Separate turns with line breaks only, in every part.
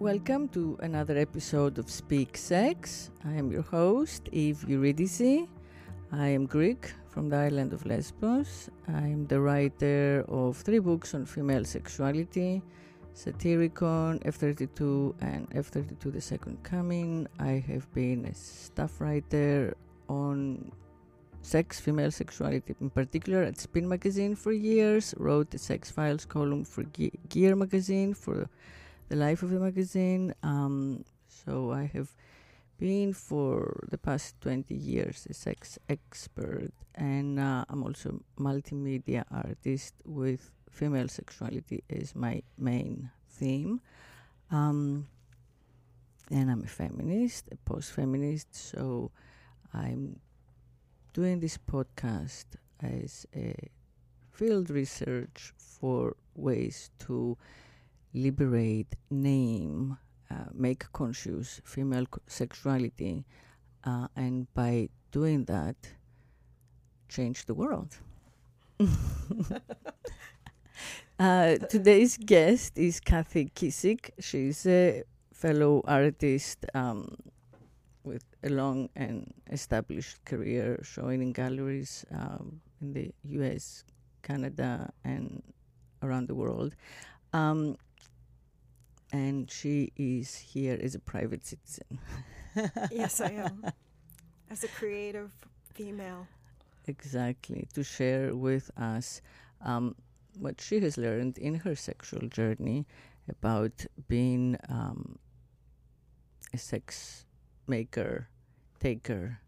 Welcome to another episode of Speak Sex. I am your host, Eve Eurydice. I am Greek from the island of Lesbos. I am the writer of three books on female sexuality Satyricon, F32, and F32 The Second Coming. I have been a staff writer on sex, female sexuality in particular at Spin Magazine for years, wrote the Sex Files column for Ge- Gear Magazine for the life of the magazine. Um, so I have been for the past 20 years a sex expert, and uh, I'm also multimedia artist with female sexuality as my main theme. Um, and I'm a feminist, a post feminist, so I'm doing this podcast as a field research for ways to liberate, name, uh, make conscious female sexuality, uh, and by doing that, change the world. uh, today's guest is Kathy Kissik. She's a fellow artist um, with a long and established career showing in galleries um, in the US, Canada, and around the world. Um, and she is here as a private citizen.
yes, I am. As a creative female.
Exactly, to share with us um, what she has learned in her sexual journey about being um, a sex maker, taker,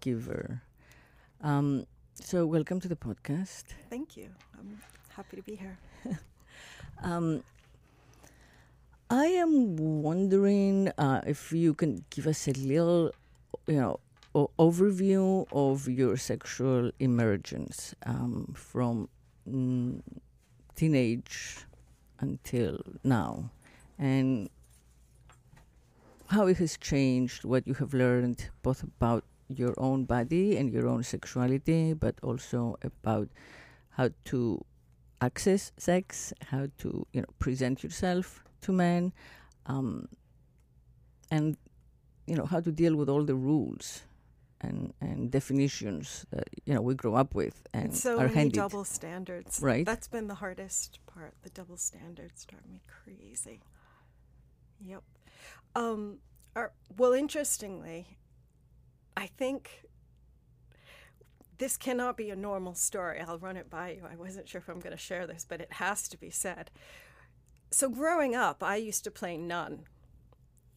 giver. Um, so, welcome to the podcast.
Thank you. I'm happy to be here.
Um, I am wondering uh, if you can give us a little, you know, overview of your sexual emergence um, from mm, teenage until now, and how it has changed, what you have learned both about your own body and your own sexuality, but also about how to access sex, how to you know present yourself to men, um, and you know how to deal with all the rules and and definitions that you know we grow up with and
It's so
are
many
handed.
double standards.
Right.
That's been the hardest part. The double standards drive me crazy. Yep. Um, are, well, interestingly, I think this cannot be a normal story. I'll run it by you. I wasn't sure if I'm going to share this, but it has to be said. So, growing up, I used to play nun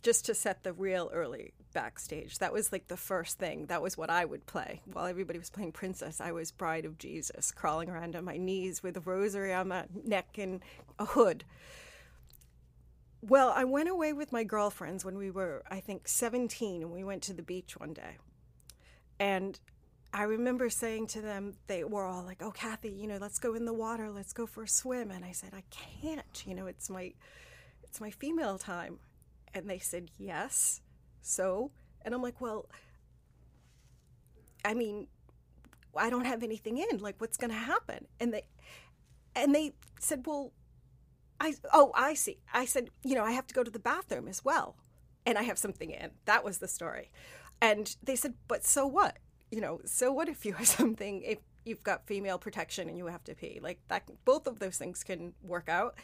just to set the real early backstage. That was like the first thing. That was what I would play. While everybody was playing princess, I was bride of Jesus, crawling around on my knees with a rosary on my neck and a hood. Well, I went away with my girlfriends when we were, I think, 17, and we went to the beach one day. And I remember saying to them, they were all like, "Oh, Kathy, you know, let's go in the water, let's go for a swim." And I said, "I can't. You know, it's my, it's my female time." And they said, "Yes." So, and I'm like, "Well, I mean, I don't have anything in. Like, what's going to happen?" And they, and they said, "Well, I oh, I see." I said, "You know, I have to go to the bathroom as well, and I have something in." That was the story. And they said, "But so what?" You know, so what if you have something if you've got female protection and you have to pee? Like that both of those things can work out.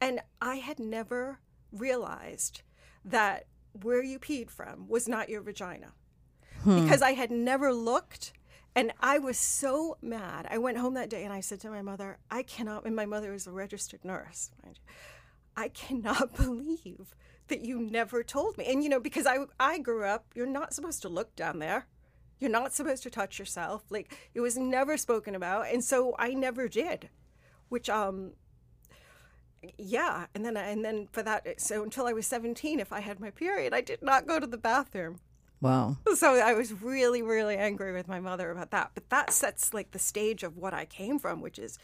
And I had never realized that where you peed from was not your vagina. Hmm. Because I had never looked and I was so mad. I went home that day and I said to my mother, I cannot and my mother is a registered nurse, mind you. I cannot believe that you never told me. And you know, because I I grew up, you're not supposed to look down there. You're not supposed to touch yourself. Like it was never spoken about, and so I never did. Which um yeah, and then and then for that so until I was 17 if I had my period, I did not go to the bathroom.
Wow.
So I was really really angry with my mother about that. But that sets like the stage of what I came from, which is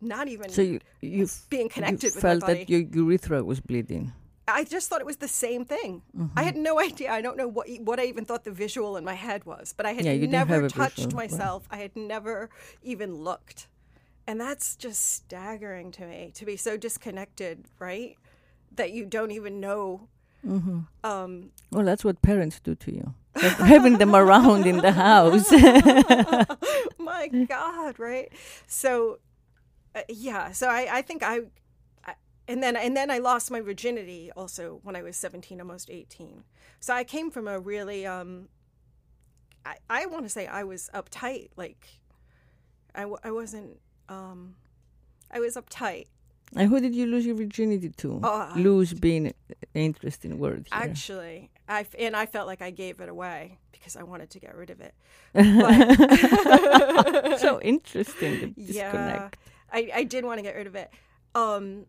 not even
So you you
being connected
you
with
felt
body.
that your urethra was bleeding.
I just thought it was the same thing. I had no idea. I don't know what what I even thought the visual in my head was, but I had
Yeah, you didn't have
never touched
visual, right.
myself. I had never even looked. And that's just staggering to me to be so disconnected, right? That you don't even know
hmm
Um,
Well, that's what parents do to you. Having them around in the house.
my God, right? So, uh, yeah. So I, I think I, and then and then I lost my virginity also when I was seventeen, almost eighteen. So I came from a really, um, I, I want to say I was uptight. Like, I, I wasn't, um, I was uptight.
and who did you lose your virginity to?
Uh,
lose being an interesting word here.
Actually, I and I felt like I gave it away because I wanted to get rid of it.
so interesting
Yeah,
disconnect.
I, I did want to get rid of it. Um,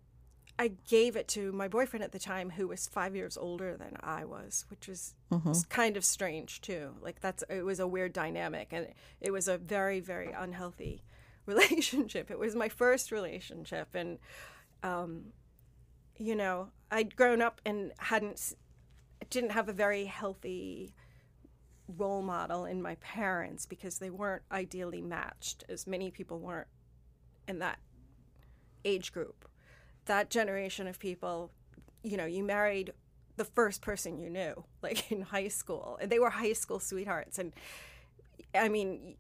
I gave it to my boyfriend at the time, who was five years older than I was, which was,
Mhm.
was kind of strange too. Like that's it was a weird dynamic, and it was a very very unhealthy relationship. It was my first relationship, and um, you know, I'd grown up and hadn't didn't have a very healthy role model in my parents because they weren't ideally matched, as many people weren't in that age group. That generation of people, you know, you married the first person you knew, like in high school, and they were high school sweethearts. And I mean,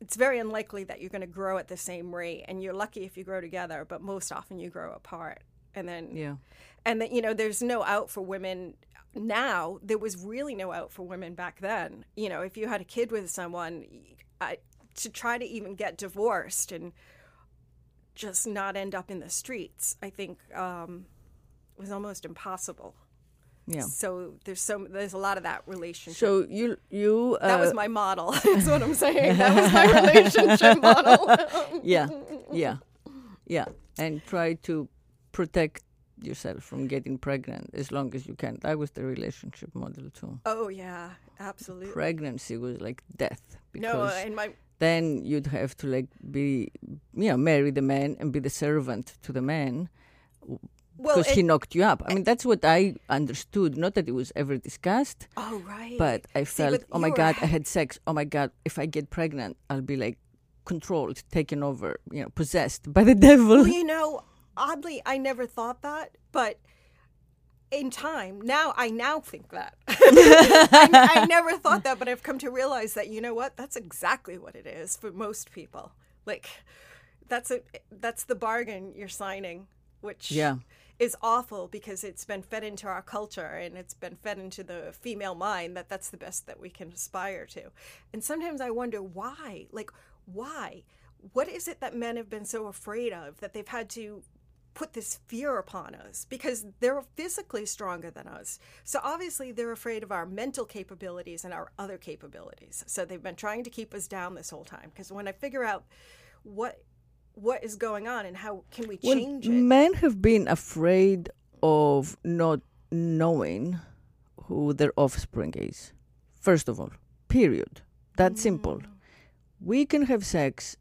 it's very unlikely that you're going to grow at the same rate, and you're lucky if you grow together, but most often you grow apart. And then
Yeah.
and that you know there's no out for women now there was really no out for women back then you know if you had a kid with someone I, to try to even get divorced and just not end up in the streets i think um, was almost impossible.
Yeah.
so there's so there's a lot of that relationship.
So you you uh,
that was my model. Is what i'm saying. That was my relationship model.
Yeah yeah yeah. And try to protect yourself from getting pregnant as long as you can. That was the relationship model too.
oh yeah absolutely.
Pregnancy was like death
no
because
and my
then you'd have to like be you know marry the man and be the servant to the man
well
because
it-
he knocked you up. I mean that's what I understood. Not that it was ever discussed,
oh right
but I
See,
felt
but
oh my god I had sex. Oh my god if I get pregnant I'll be like controlled, taken over, you know, possessed by the devil.
well, you know, oddly, I never thought that, but in time, now I now think that. I, I never thought that, but I've come to realize that you know what? That's exactly what it is for most people. Like, that's a that's the bargain you're signing, which
Yeah.
is awful because it's been fed into our culture and it's been fed into the female mind that that's the best that we can aspire to. And sometimes I wonder why, like why? What is it that men have been so afraid of that they've had to put this fear upon us because they're physically stronger than us. So obviously they're afraid of our mental capabilities and our other capabilities. So they've been trying to keep us down this whole time because when I figure out what what is going on and how can we
Well,
change it?
men have been afraid of not knowing who their offspring is. First of all, period. That simple.
Mm.
We can have sex.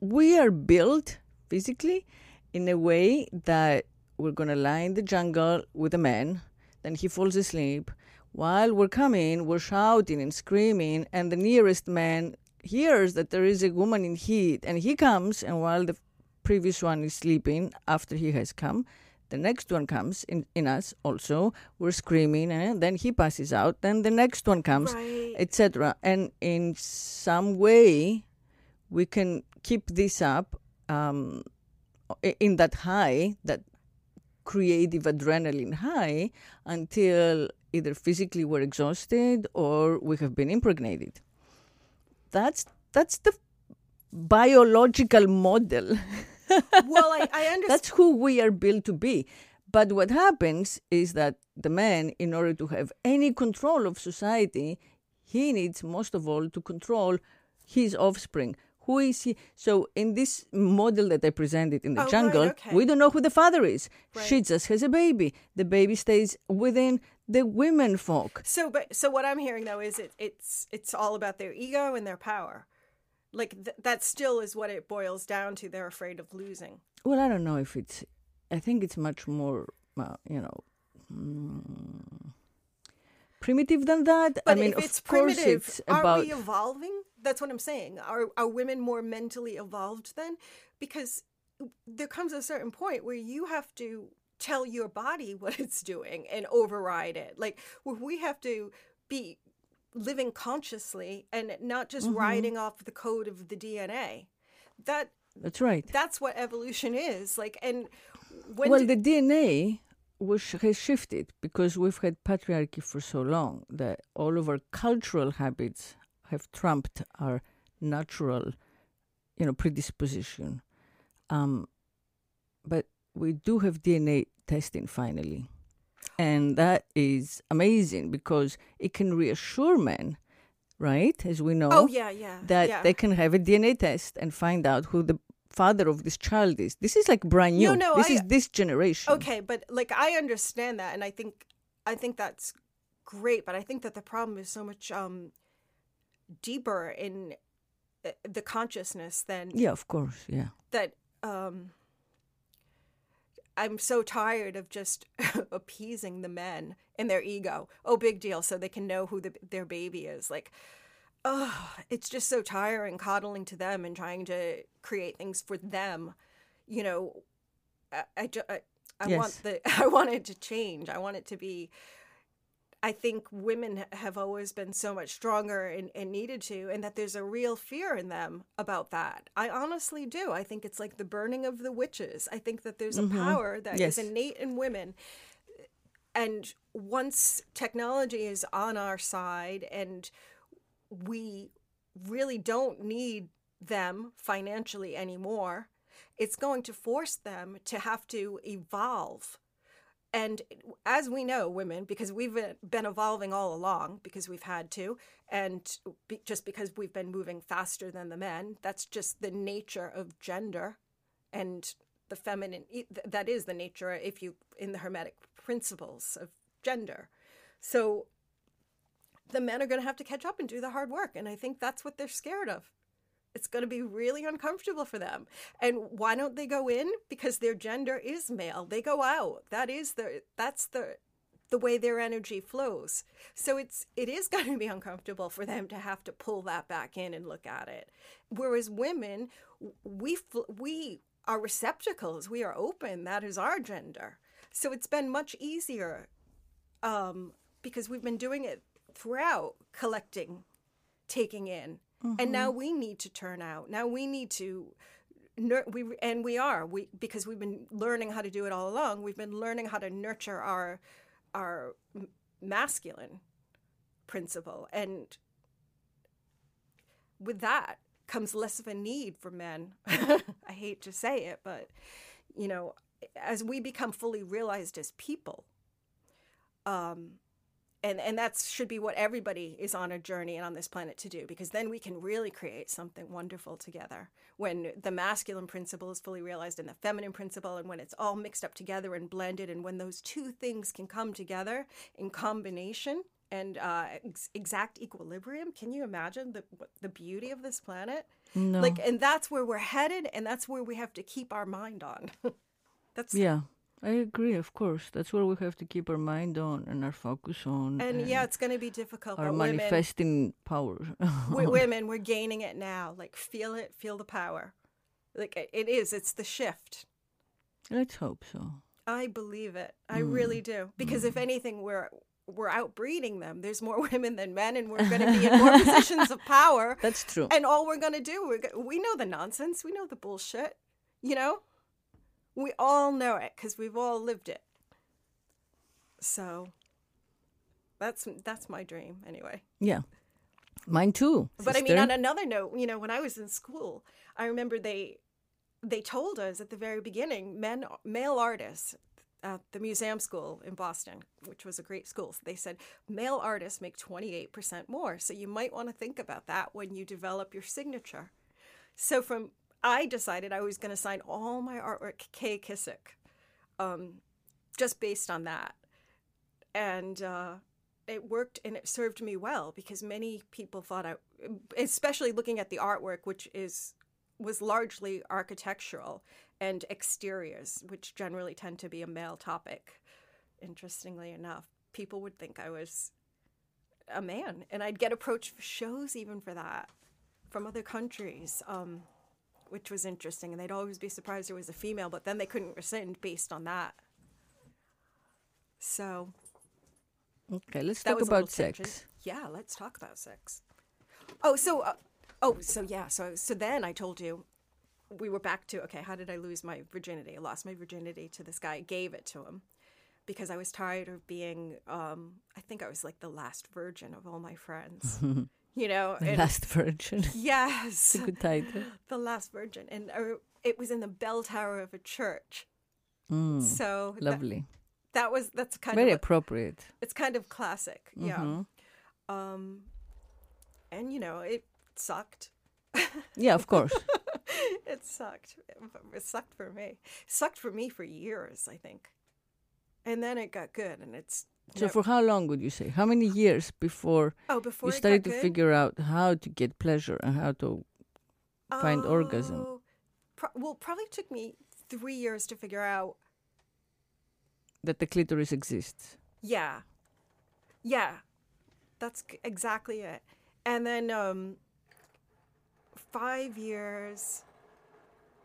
We are built physically in a way that we're going to lie in the jungle with a man, then he falls asleep. While we're coming, we're shouting and screaming, and the nearest man hears that there is a woman in heat, and he comes, and while the previous one is sleeping after he has come, the next one comes in, in us also. We're screaming, and then he passes out. Then the next one comes,
Right.
etc. And in some way, we can keep this up um, in that high, that creative adrenaline high, until either physically we're exhausted or we have been impregnated. That's that's the biological model.
well, I, I understand.
That's who we are built to be. But what happens is that the man, in order to have any control of society, he needs most of all to control his offspring. Who is he? So, in this model that I presented in the
Oh, right,
jungle,
okay.
we don't know who the father is.
Right.
She just has a baby. The baby stays within the women folk.
So, but so what I'm hearing though is it, it's it's all about their ego and their power. Like th- that still is what it boils down to. They're afraid of losing.
Well, I don't know if it's. I think it's much more, uh, you know, mm, primitive than that.
But
I mean,
if
of
it's
course,
primitive,
it's
aren't we evolving? That's what I'm saying. Are are women more mentally evolved then? Because there comes a certain point where you have to tell your body what it's doing and override it. Like we have to be living consciously and not just
Mm-hmm.
riding off the code of the DNA. That
That's right.
that's what evolution is. Like and when
well, the DNA was, has shifted because we've had patriarchy for so long that all of our cultural habits have trumped our natural, you know, predisposition. Um, but we do have DNA testing finally, and that is amazing because it can reassure men, right? As we know,
Oh yeah, yeah.
that
yeah.
they can have a DNA test and find out who the father of this child is. This is like brand new.
No, no,
this
I-
is this generation.
Okay, but like I understand that, and I think I think that's great. But I think that the problem is so much um, deeper in uh, the consciousness than
Yeah, of course. Yeah.
that. Um, I'm so tired of just appeasing the men and their ego. Oh, big deal, so they can know who the, their baby is. Like, oh, it's just so tiring coddling to them and trying to create things for them. You know, I, I, I, I
Yes.
want the I want it to change. I want it to be. I think women have always been so much stronger and, and needed to, and that there's a real fear in them about that. I honestly do. I think it's like the burning of the witches. I think that there's a mm-hmm. power that is
Yes.
innate in women. And once technology is on our side and we really don't need them financially anymore, it's going to force them to have to evolve. And as we know, women, because we've been- evolving all along, because we've had to, and be, just because we've been moving faster than the men, that's just the nature of gender and the feminine. That is the nature, if you, in the Hermetic principles of gender. So the men are going to have to catch up and do the hard work. And I think that's what they're scared of. It's going to be really uncomfortable for them. And why don't they go in? Because their gender is male. They go out. That is the that's the the way their energy flows. So it's it is going to be uncomfortable for them to have to pull that back in and look at it. Whereas women, we we are receptacles. We are open. That is our gender. So it's been much easier um, because we've been doing it throughout, collecting, taking in, and now we need to turn out. Now we need to. We and we are we because we've been learning how to do it all along. We've been learning how to nurture our our masculine principle, and with that comes less of a need for men. I hate to say it, but you know, as we become fully realized as people, um, and and that should be what everybody is on a journey and on this planet to do, because then we can really create something wonderful together. When the masculine principle is fully realized and the feminine principle, and when it's all mixed up together and blended, and when those two things can come together in combination and uh, ex- exact equilibrium, can you imagine the the beauty of this planet?
No.
Like, and that's where we're headed, and that's where we have to keep our mind on. that's
yeah, I agree. Of course, that's where we have to keep our mind on and our focus on.
and yeah, it's going to be difficult.
our manifesting power.
we, women, we're gaining it now. Like, feel it, feel the power. Like it- it is. It's the shift.
Let's hope so.
I believe it. I hmm. really do. Because if hmm. anything, we're we're outbreeding them. There's more women than men, and we're going to be in more positions of power.
That's true.
And all we're going to do, we're we know the nonsense. We know the bullshit. You know, we all know it because we've all lived it. So that's that's my dream anyway.
yeah, mine too.
But I mean, on another note, you know, when I was in school, I remember they they told us at the very beginning, men male artists at the museum school in Boston, which was a great school. They said male artists make 28% more. So you might want to think about that when you develop your signature. So from I decided I was going to sign all my artwork Kay Kissik, um, just based on that, and uh, it worked and it served me well because many people thought I, especially looking at the artwork, which is was largely architectural and exteriors, which generally tend to be a male topic. Interestingly enough, people would think I was a man, and I'd get approached for shows even for that from other countries, um, which was interesting. And they'd always be surprised there was a female, but then they couldn't rescind based on that. So
Okay, let's talk
was a little
about sex.
tangent. Yeah, let's talk about sex. Oh, so uh, oh, so yeah, so so then I told you we were back to okay, how did I lose my virginity? I lost my virginity to this guy. I gave it to him because I was tired of being um I think I was like the last virgin of all my friends. you know,
The Last Virgin.
yes.
It's a good title.
the last virgin and uh, it was in the bell tower of a church.
Mm,
So
lovely.
that was that's kind
Very
of very
appropriate.
it's kind of classic. Yeah.
Mhm.
Um and you know, it sucked.
Yeah, of course.
it sucked. It sucked for me. It sucked for me for years, I think. And then it got good, and it's
so, for how long would you say? How many years before
oh before
you started to
good,
figure out how to get pleasure and how to find orgasm?
Oh, Pro- well, probably took me three years to figure out.
that the clitoris exists?
Yeah, yeah, that's exactly it. And then um, five years.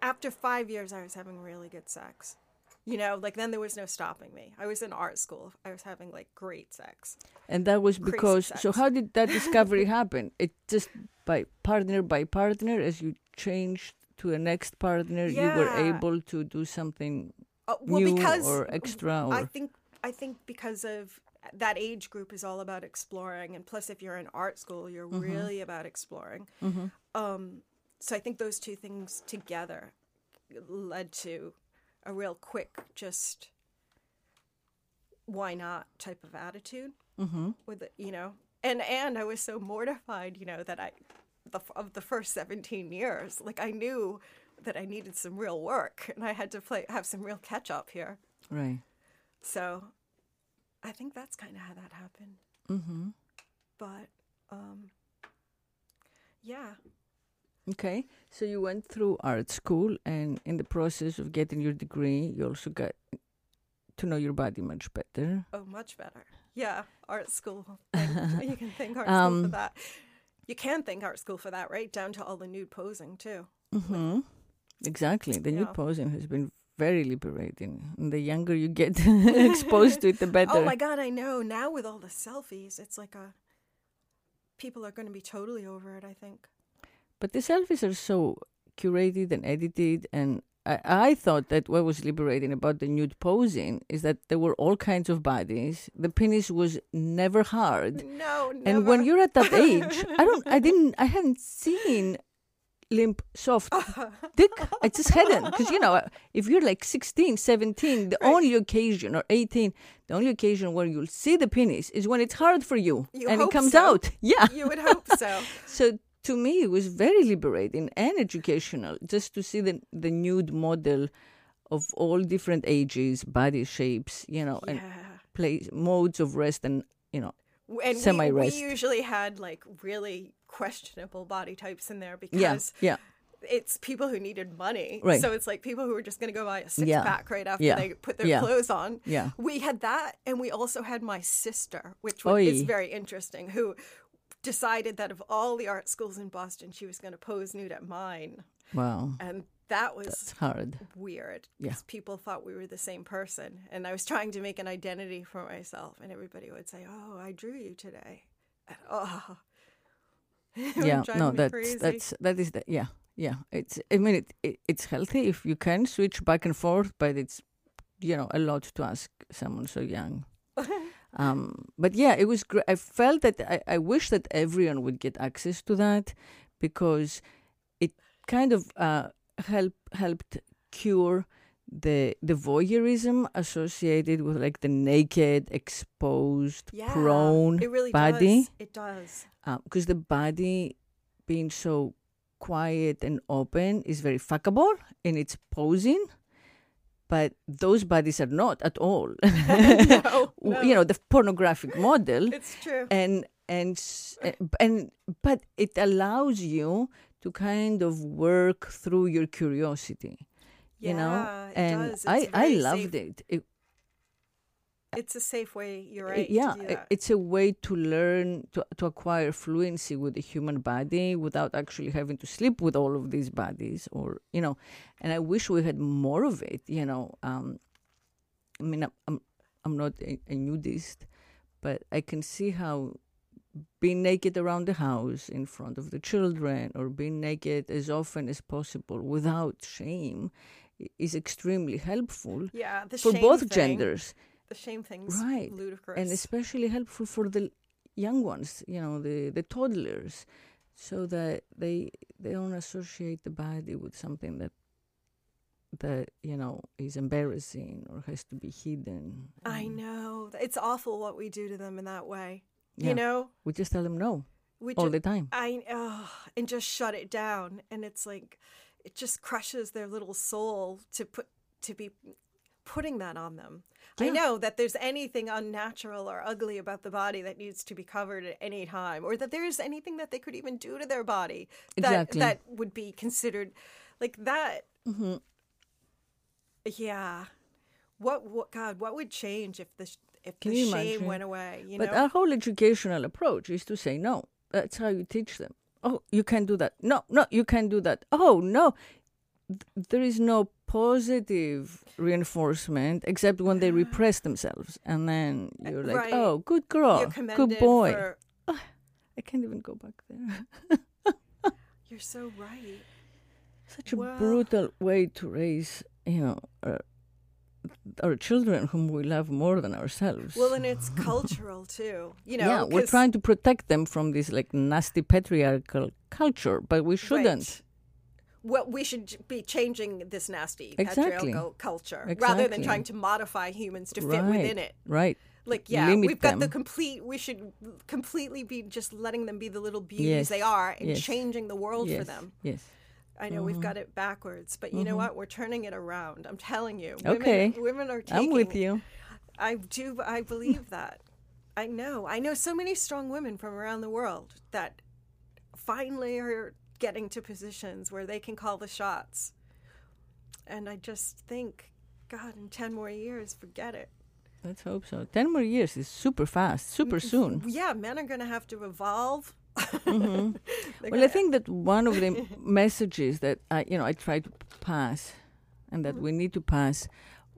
After five years, I was having really good sex. You know, like then there was no stopping me. I was in art school. I was having like great sex.
And that was because. So, how did that discovery happen? It just by partner by partner, as you changed to a next partner, you were able to do something
Uh, well,
new or extra, or
I think I think because of that age group is all about exploring, and plus, if you're in art school, you're
Mm-hmm.
really about exploring. Um, so I think those two things together led to a real quick, just why not type of attitude
hmm
with it, you know. And and I was so mortified, you know, that I the of the first 17 years, like I knew that I needed some real work, and I had to play have some real catch up here.
right.
So I think that's kind of how that happened.
hmm
But um, yeah.
Okay, so you went through art school, and in the process of getting your degree, you also got to know your body much better.
Oh, much better. Yeah. Art school. you can thank art school
Um,
for that. You can thank art school for that, right? Down to all the nude posing, too.
hmm Exactly. The
Yeah.
posing has been very liberating. And the younger you get exposed to it, the better.
Oh, my God, I know. Now with all the selfies, it's like a. People are going to be totally over it, I think.
But the selfies are so curated and edited, and I, I thought that what was liberating about the nude posing is that there were all kinds of bodies. The penis was never hard.
No, never.
And when you're at that age, I don't, I didn't, I hadn't seen limp, soft dick. I just hadn't. Because, you know, uh, if you're like 16, 17, the
Right.
only occasion, or 18, the only occasion where you'll see the penis is when it's hard for you.
You
and it comes
so.
out. Yeah.
You would hope so.
So to me, it was very liberating and educational just to see the, the nude model of all different ages, body shapes, you know, and place, modes of rest and, you know,
And we, we usually had like really questionable body types in there because
yeah, yeah.
it's people who needed money.
Right.
So it's like people who were just going to go buy a six
Yeah.
pack right after
Yeah.
they put their
Yeah.
clothes on.
Yeah.
We had that, and we also had my sister, which was, is very interesting, who decided that of all the art schools in Boston, she was going to pose nude at mine,
Wow.
and that was
It's hard.
weird
Yeah.
because people thought we were the same person and i was trying to make an identity for myself and everybody would say oh i drew you today and, oh
yeah no that's
crazy.
that's that is the yeah yeah it's i mean it, it it's healthy if you can switch back and forth but it's you know a lot to ask someone so young um but yeah it was great i felt that I, I wish that everyone would get access to that because it kind of uh help helped cure the the voyeurism associated with like the naked exposed
yeah
prone
it really
body.
does. It does.
Because the body being so quiet and open is very fuckable in its posing but those bodies are not at all.
No, no,
you know the pornographic model.
It's true.
And and eh, and but it allows you to kind of work through your curiosity
yeah,
you know?
It
and i i loved
safe.
it, it
it's a safe way you're right
yeah
to do that.
it's a way to learn to, to acquire fluency with the human body without actually having to sleep with all of these bodies or you know and i wish we had more of it you know um i mean i'm i'm, I'm not a, a nudist, but I can see how being naked around the house in front of the children or being naked as often as possible without shame is extremely helpful
Yeah,
for both
thing,
genders
The shame thing's
Right.
ludicrous.
and especially helpful for the young ones you know the the toddlers so that they they don't associate the body with something that that you know is embarrassing or has to be hidden
I know it's awful what we do to them in that way.
yeah,
You know,
we just tell them no
we
all
ju-
the time
I oh, and just shut it down, and it's like it just crushes their little soul to put to be putting that on them. I know that there's anything unnatural or ugly about the body that needs to be covered at any time, or that there's anything that they could even do to their body that
Exactly.
that would be considered like that.
Mhm.
Yeah. What what God? What would change if the if
Can
the shame
imagine?
went away? You
but
know.
our whole educational approach is to say no. That's how you teach them. Oh, you can't do that. No, no, you can't do that. Oh, no. Th- There is no positive reinforcement except when they repress themselves. And then eh, you're like,
right.
oh, good girl, good boy.
for-
I can't even go back there.
you're so right.
Such a
Well-
brutal way to raise, you know, our, our children whom we love more than ourselves.
Well, and it's cultural too. You know,
yeah, we're trying to protect them from this like nasty patriarchal culture, but we shouldn't.
Right. Well, we should be changing this nasty
Exactly.
patriarchal culture rather than trying to modify humans to fit within it.
Right.
Like, yeah,
Limit
we've got the complete. We should completely be just letting them be the little beauties
Yes,
they are and
yes.
changing the world
yes.
for them.
Yes.
I know
Mm-hmm.
we've got it backwards, but you know what? We're turning it around. I'm telling you. Women,
Okay.
Women are taking.
I'm with you.
I do. I believe that. I know. I know so many strong women from around the world that finally are getting to positions where they can call the shots. And I just think, God, in 10 more years, forget it.
Let's hope so. Ten more years is super fast, super soon.
Yeah, men are going to have to evolve.
Mhm. Well, I think that one of the messages that I, you know, I try to pass, and that we need to pass.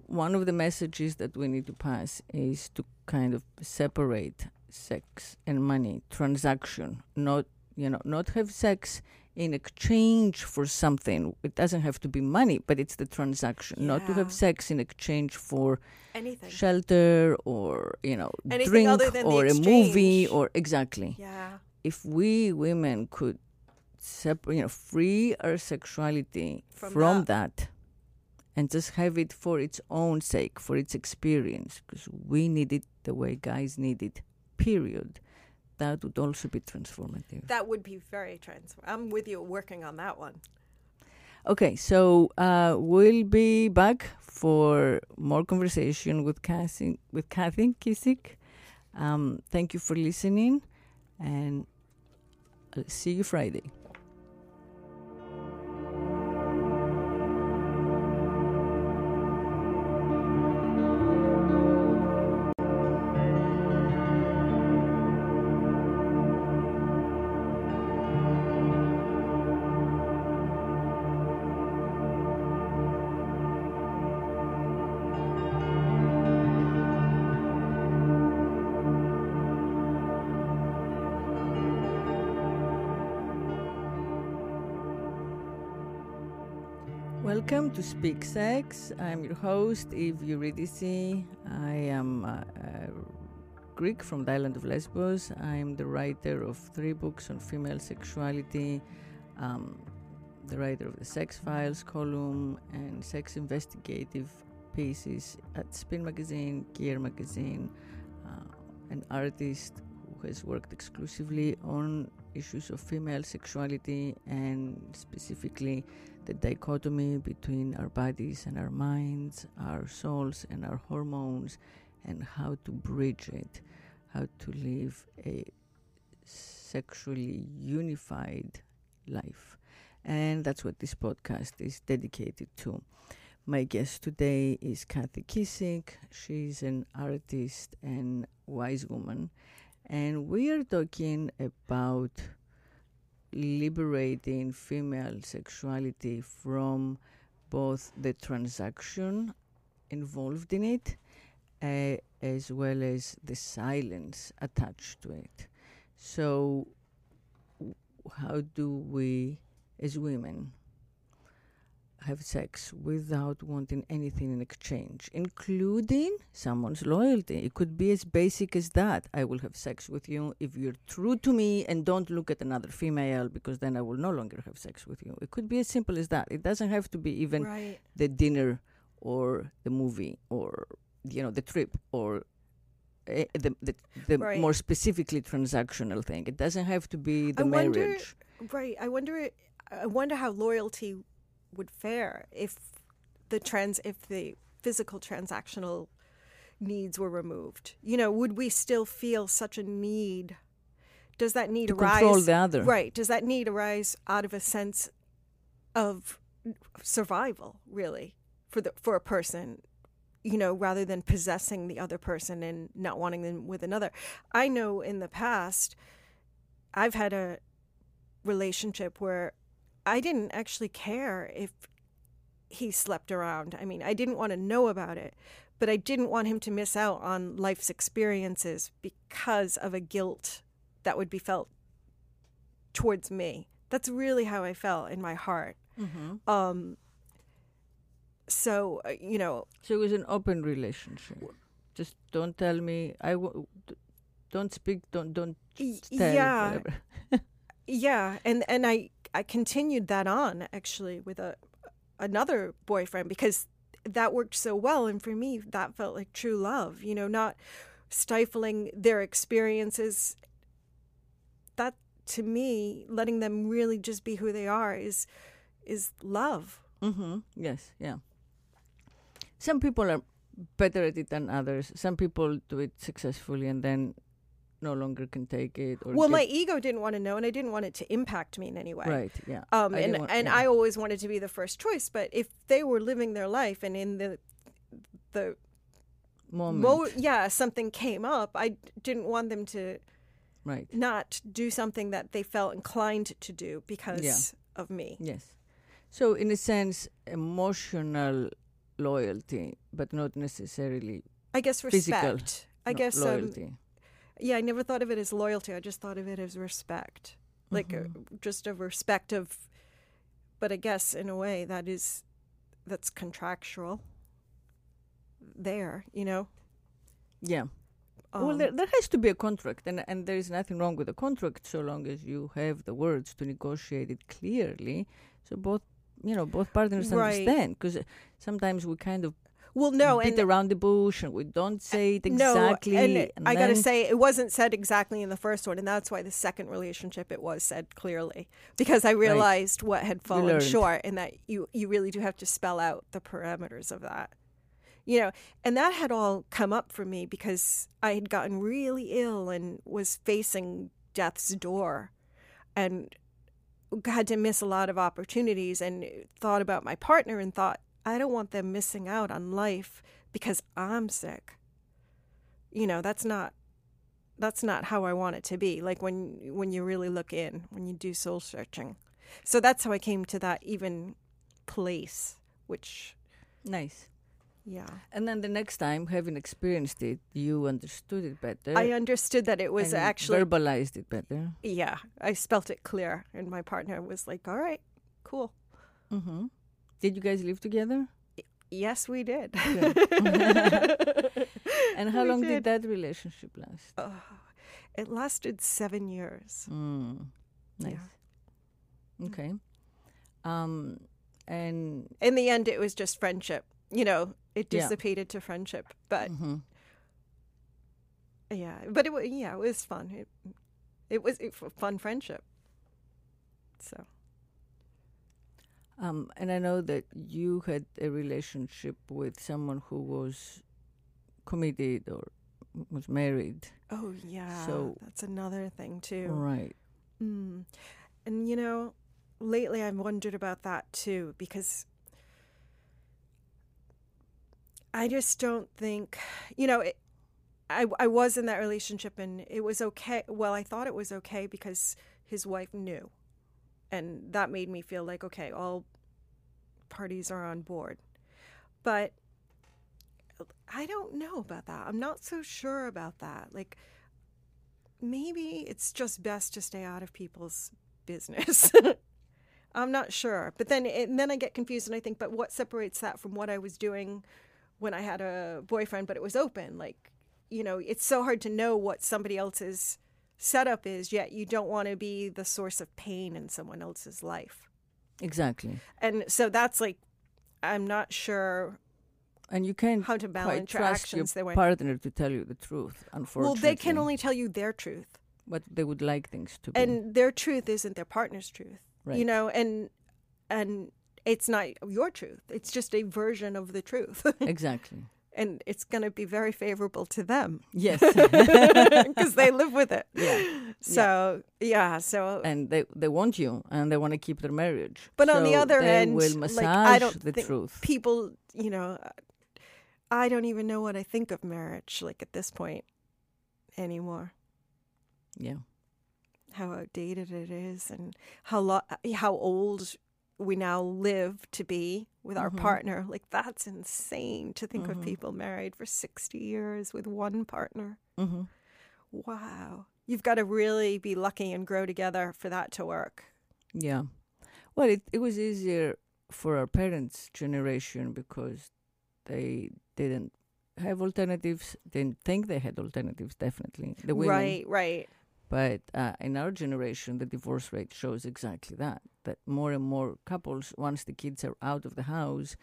One of the messages that we need to pass is to kind of separate sex and money, transaction, not you know, not have sex in exchange for something. It doesn't have to be money, but it's the transaction. Not to have sex in exchange for
anything.
shelter or you know,
Anything
drink
other than the
or a movie or exactly
Yeah.
if we women could separate, you know, free our sexuality
From
from,
that.
that. and just have it for its own sake, for its experience, because we need it the way guys need it, period, that would also be transformative.
That would be very trans. I'm with you working on that one.
Okay, so uh, we'll be back for more conversation with Kathy, with Kathy Kissik. Um, thank you for listening, and I'll see you Friday. Welcome to Speak Sex. I'm your host, Eve Eurydice. I am uh, Greek from the island of Lesbos. I am the writer of three books on female sexuality, um, the writer of the Sex Files column, and sex investigative pieces at Spin Magazine, Gear Magazine, uh, an artist who has worked exclusively on issues of female sexuality and specifically the dichotomy between our bodies and our minds, our souls and our hormones, and how to bridge it, how to live a sexually unified life. And that's what this podcast is dedicated to. My guest today is Kathy Kissik. She's an artist and wise woman. And we are talking about liberating female sexuality from both the transaction involved in it uh, as well as the silence attached to it. So, how do we, as women, have sex without wanting anything in exchange, including someone's loyalty? It could be as basic as that. I will have sex with you if you're true to me and don't look at another female because then I will no longer have sex with you. It could be as simple as that. It doesn't have to be even
right.
the dinner or the movie or you know the trip or uh, the the, the
Right.
more specifically transactional thing. It doesn't have to be the
I wonder-
marriage.
Right. I wonder. I wonder how loyalty would fare if the trans if the physical transactional needs were removed. You know, would we still feel such a need? Does that need
To
arise?
control the other.
Right. Does that need arise out of a sense of survival, really, for the for a person? You know, rather than possessing the other person and not wanting them with another. I know in the past, I've had a relationship where I didn't actually care if he slept around. I mean, I didn't want to know about it, but I didn't want him to miss out on life's experiences because of a guilt that would be felt towards me. That's really how I felt in my heart.
Mm-hmm.
Um, so, uh, you know,
So it was an open relationship. Just don't tell me. I w- don't speak. Don't don't tell.
yeah. Yeah, and and I I continued that on actually with a another boyfriend because that worked so well and for me that felt like true love, you know, not stifling their experiences. That to me, letting them really just be who they are is is love.
Mm-hmm. Yes. Yeah. Some people are better at it than others. Some people do it successfully and then no longer can take it. Or
Well, my ego didn't want to know and I didn't want it to impact me in any way.
right. Yeah.
Um,
I
and
want-
and
yeah.
I always wanted to be the first choice, but if they were living their life and in the the
Moment.
mo- yeah something came up, I didn't want them to
right.
not do something that they felt inclined to do because of me.
Yes. So in a sense, emotional loyalty, but not necessarily
I guess
Physical
respect. I
no-
guess um,
loyalty.
Yeah, I never thought of it as loyalty. I just thought of it as respect, like uh,
Mm-hmm.
just a respect of. But I guess in a way that is, that's contractual. There, you know.
yeah. well,
Um,
there, there has to be a contract, and and there is nothing wrong with a contract so long as you have the words to negotiate it clearly, so both you know both partners
Right.
understand. Because sometimes we kind of
well, no,
beat
and
around the bush and we don't say it
No,
exactly.
and
and
I got to say, it wasn't said exactly in the first one, and that's why the second relationship it was said clearly because I realized what had fallen short, and that you you really do have to spell out the parameters of that, you know. And that had all come up for me because I had gotten really ill and was facing death's door, and had to miss a lot of opportunities, and thought about my partner and thought I don't want them missing out on life because I'm sick you know that's not that's not how i want it to be like when when you really look in when you do soul searching so that's how i came to that even place which
nice.
yeah
And then the next time, having experienced it, you understood it better.
i understood that it was actually
verbalized it better.
yeah i spelt it clear and my partner was like all right cool
Mm-hmm. Did you guys live together?
yes we did
And how
We
long did.
did.
that relationship last?
Oh, it lasted seven years
Mm, nice.
Yeah.
Okay. Um, and
in the end it was just friendship you know it
Yeah.
dissipated to friendship but
mhm.
Yeah, but it was yeah, it was fun. It, it was a fun friendship. So
um, and I know that you had a relationship with someone who was committed or was married.
oh yeah,
So-
that's another thing too.
Right.
Mm. And you know, lately I've wondered about that too because I just don't think, you know, it, I I was in that relationship and it was okay. Well, I thought it was okay because his wife knew, and that made me feel like okay, all parties are on board. But I don't know about that. I'm not so sure about that. Like, maybe it's just best to stay out of people's business. I'm not sure. But then, and then I get confused and I think, but what separates that from what I was doing when I had a boyfriend, but it was open? Like, you know, it's so hard to know what somebody else's setup is, yet you don't want to be the source of pain in someone else's life.
Exactly.
And so that's like, I'm not sure
And you can't
how to
quite
balance your
trust
actions.
Your partner to tell you the truth, Unfortunately, well,
they can only tell you their truth.
But they would like things to be.
and their truth isn't their partner's truth
Right.
you know and and it's not your truth it's just a version of the truth
exactly.
And it's going to be very favorable to them
Yes.
because they live with it
yeah.
so yeah, so
And they, they want you and they want to keep their marriage.
but on the
So
other
they
end
will
like
massage
i don't
the truth.
people you know i don't even know what i think of marriage like at this point anymore
Yeah.
how outdated it is and how lo- how old we now live to be with our
Mhm.
partner. Like that's insane to think
Mhm.
of people married for 60 years with one partner.
hmm
Wow. You've got to really be lucky and grow together for that to work.
Yeah. Well, it, it was easier for our parents' generation because they didn't have alternatives, didn't think they had alternatives, definitely. The women.
Right, right.
But uh, in our generation, the divorce rate shows exactly that. That more and more couples, once the kids are out of the house,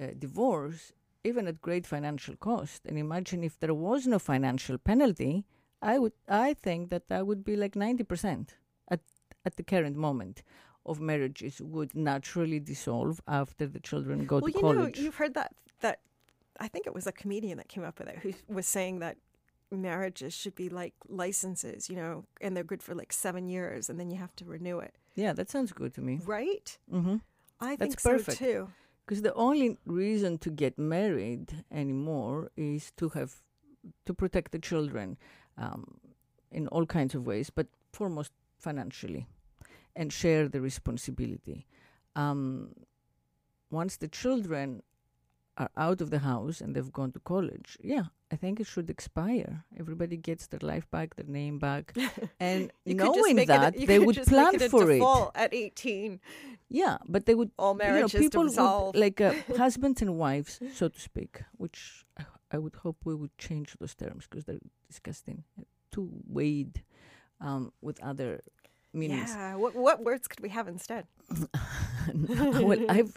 uh, divorce, even at great financial cost. And imagine if there was no financial penalty, I would, I think that that would be like ninety percent at at the current moment of marriages would naturally dissolve after the children go
well,
to
you know, you've heard that that I think it was a comedian that came up with it who was saying that marriages should be like licenses, you know, and they're good for like 7 years and then you have to renew it.
yeah, that sounds good to me.
Right?
Mm-hmm.
I
That's
think so
perfect.
too.
Because the only reason to get married anymore is to have to protect the children um, in all kinds of ways, but foremost financially, and share the responsibility. Um, once the children are out of the house and they've gone to college, yeah, I think it should expire. Everybody gets their life back, their name back, and
You could just
knowing that
it, a- you
they would plan
it
for it.
at 18.
Yeah, but they would
All
you know,
marriages
people
dissolve.
would like uh, husbands and wives, so to speak, which I, I would hope we would change those terms because they're disgusting, too weighed um, with other meanings.
yeah. What, what words could we have instead?
well, I've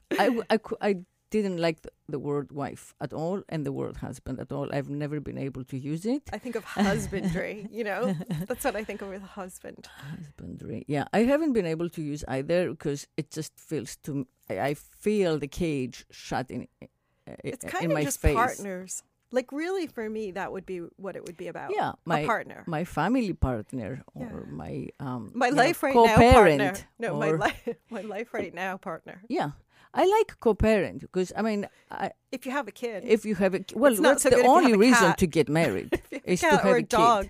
I, cou- I didn't like the, the word wife at all and the word husband at all. I've never been able to use it.
I think of husbandry, you know? That's what I think of with husband.
Husbandry. Yeah, I haven't been able to use either because it just feels to. I feel the cage shut in. uh,
It's
in
kind of
my
just
face.
partners. Like, really, for me, that would be what it would be about.
Yeah, my
partner.
my family partner or
Yeah.
my um
My
you know,
life right now, partner. No, my life, my life right now, partner.
yeah i like co-parent because i mean I,
If you have a kid,
if you have a well that's
so
the
good if you
only reason to get married
if you have a
is to have a
a
kid.
dog,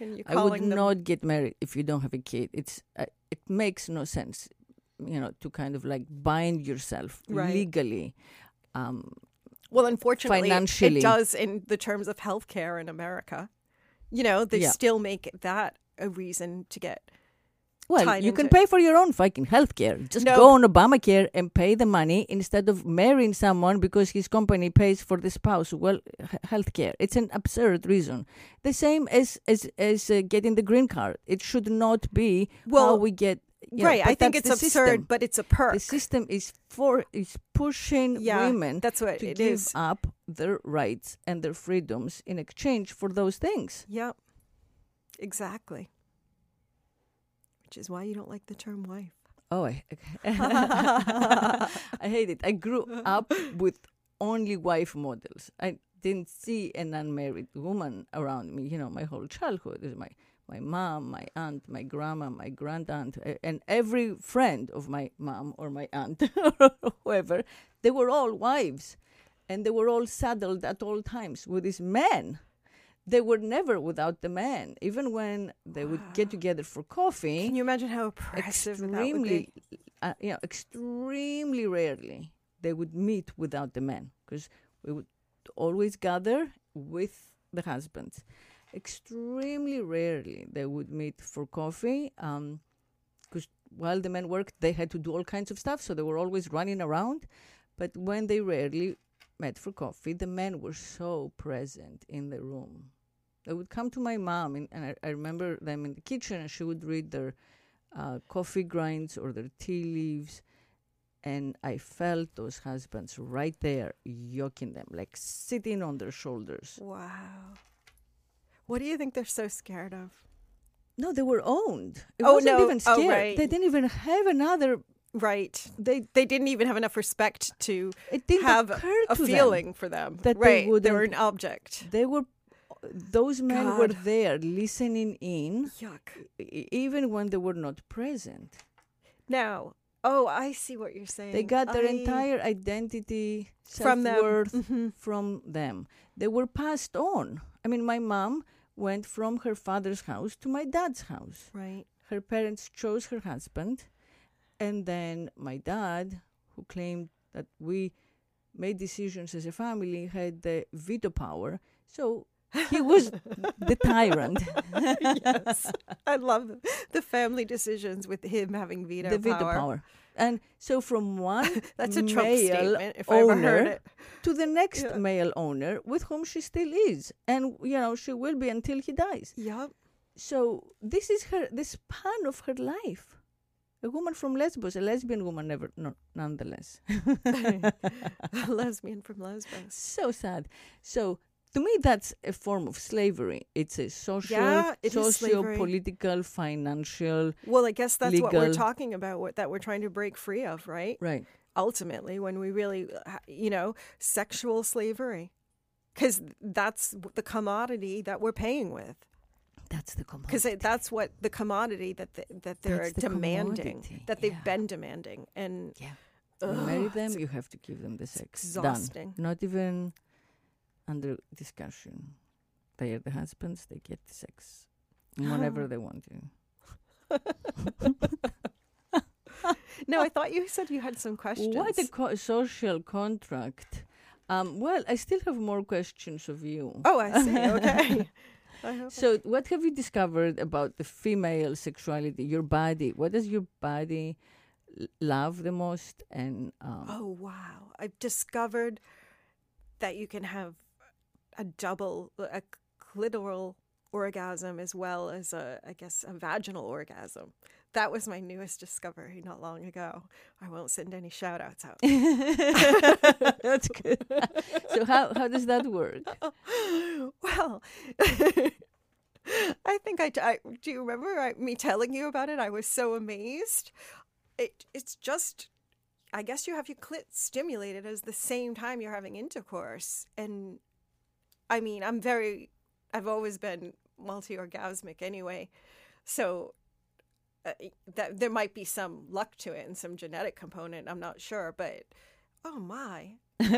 and
i would
them,
not get married if you don't have a kid it's uh, it makes no sense you know to kind of like bind yourself
Right.
legally um
Well, unfortunately,
financially.
it does in the terms of healthcare in America. You know, they
Yeah.
still make that a reason to get.
Well you can pay for your own fucking healthcare. just
No.
go on obamacare and pay the money instead of marrying someone because his company pays for the spouse well h- health care it's an absurd reason the same as as as uh, getting the green card it should not be how
Well,
we get you
right.
but
I think it's absurd,
system.
but it's a perk.
the system is for is pushing
yeah,
women
that's what
to
it
give
is.
up their rights and their freedoms in exchange for those things
Yep. Exactly. Which is why you don't like the term wife.
Oh, I, I hate it. I grew up with only wife models. I didn't see an unmarried woman around me. You know, my whole childhood is my my mom, my aunt, my grandma, my grand aunt, and every friend of my mom or my aunt or whoever. They were all wives, and they were all saddled at all times with these men. They were never without the man, even when they would get together for coffee
Can you imagine how oppressive
extremely, uh, you know, extremely rarely they would meet without the man because we would always gather with the husbands. Extremely rarely they would meet for coffee. Um, because while the men worked, they had to do all kinds of stuff, so they were always running around. But when they rarely met for coffee, the men were so present in the room. They would come to my mom, and, and I, I remember them in the kitchen, and she would read their uh, coffee grinds or their tea leaves. And I felt those husbands right there, yoking them, like sitting on their shoulders.
Wow. What do you think they're so scared of?
No, they were owned. It
Oh,
wasn't
no.
even
Oh, right.
They didn't even have another.
Right.
They
They didn't even have enough respect to have a
them.
feeling for them.
that they
right. They were an object.
They were. Those men were there listening in,
Yuck.
even when they were not present.
Now, oh, I see what you're saying.
They got their
I-
entire identity,
From them.
self-worth
Mhm.
from them. They were passed on. I mean, my mom went from her father's house to my dad's house.
Right.
Her parents chose her husband, and then my dad, who claimed that we made decisions as a family, had the veto power. So he was the tyrant.
yes. I love the, family decisions with him having veto
the veto
power.
power. And so from one
That's a Trump statement, if I ever heard it.
to the next
Yeah.
male owner with whom she still is. And, you know, she will be until he dies.
Yep.
So this is her, the span of her life. A woman from Lesbos, a lesbian woman, never, no, nonetheless.
A lesbian from Lesbos.
so sad. So to me, that's a form of slavery. It's a social,
Yeah, it
socio-political, financial.
Well, I guess that's what we're talking about, what, that we're trying to break free of, right?
Right.
Ultimately, when we really, uh, you know, sexual slavery. Because that's the commodity that we're paying with.
That's the commodity Because
that's what the commodity that the, that they're
That's
demanding,
commodity,
that they've
yeah.
been demanding, and
Yeah. You marry them, you have to give them the sex.
exhausting.
Done. Not even under discussion. They are the husbands, they get the sex whenever they want to.
No, I thought you said you had some questions.
What a co- social contract. Um, well, I still have more questions of you.
oh, I see. Okay. I
So, what have you discovered about the female sexuality, your body? What does your body l- love the most? And um,
Oh wow! I've discovered that you can have a double, uh, a clitoral orgasm as well as a, I guess, a vaginal orgasm. That was my newest discovery not long ago. I won't send any shout outs out.
that's good. so, how how does that work?
well, I think I, I do. You remember I, me telling you about it? I was so amazed. It it's just, I guess you have your clit stimulated at the same time you're having intercourse, and I mean I'm very, I've always been multi-orgasmic anyway, so. Uh, that there might be some luck to it and some genetic component. I'm not sure, but oh my,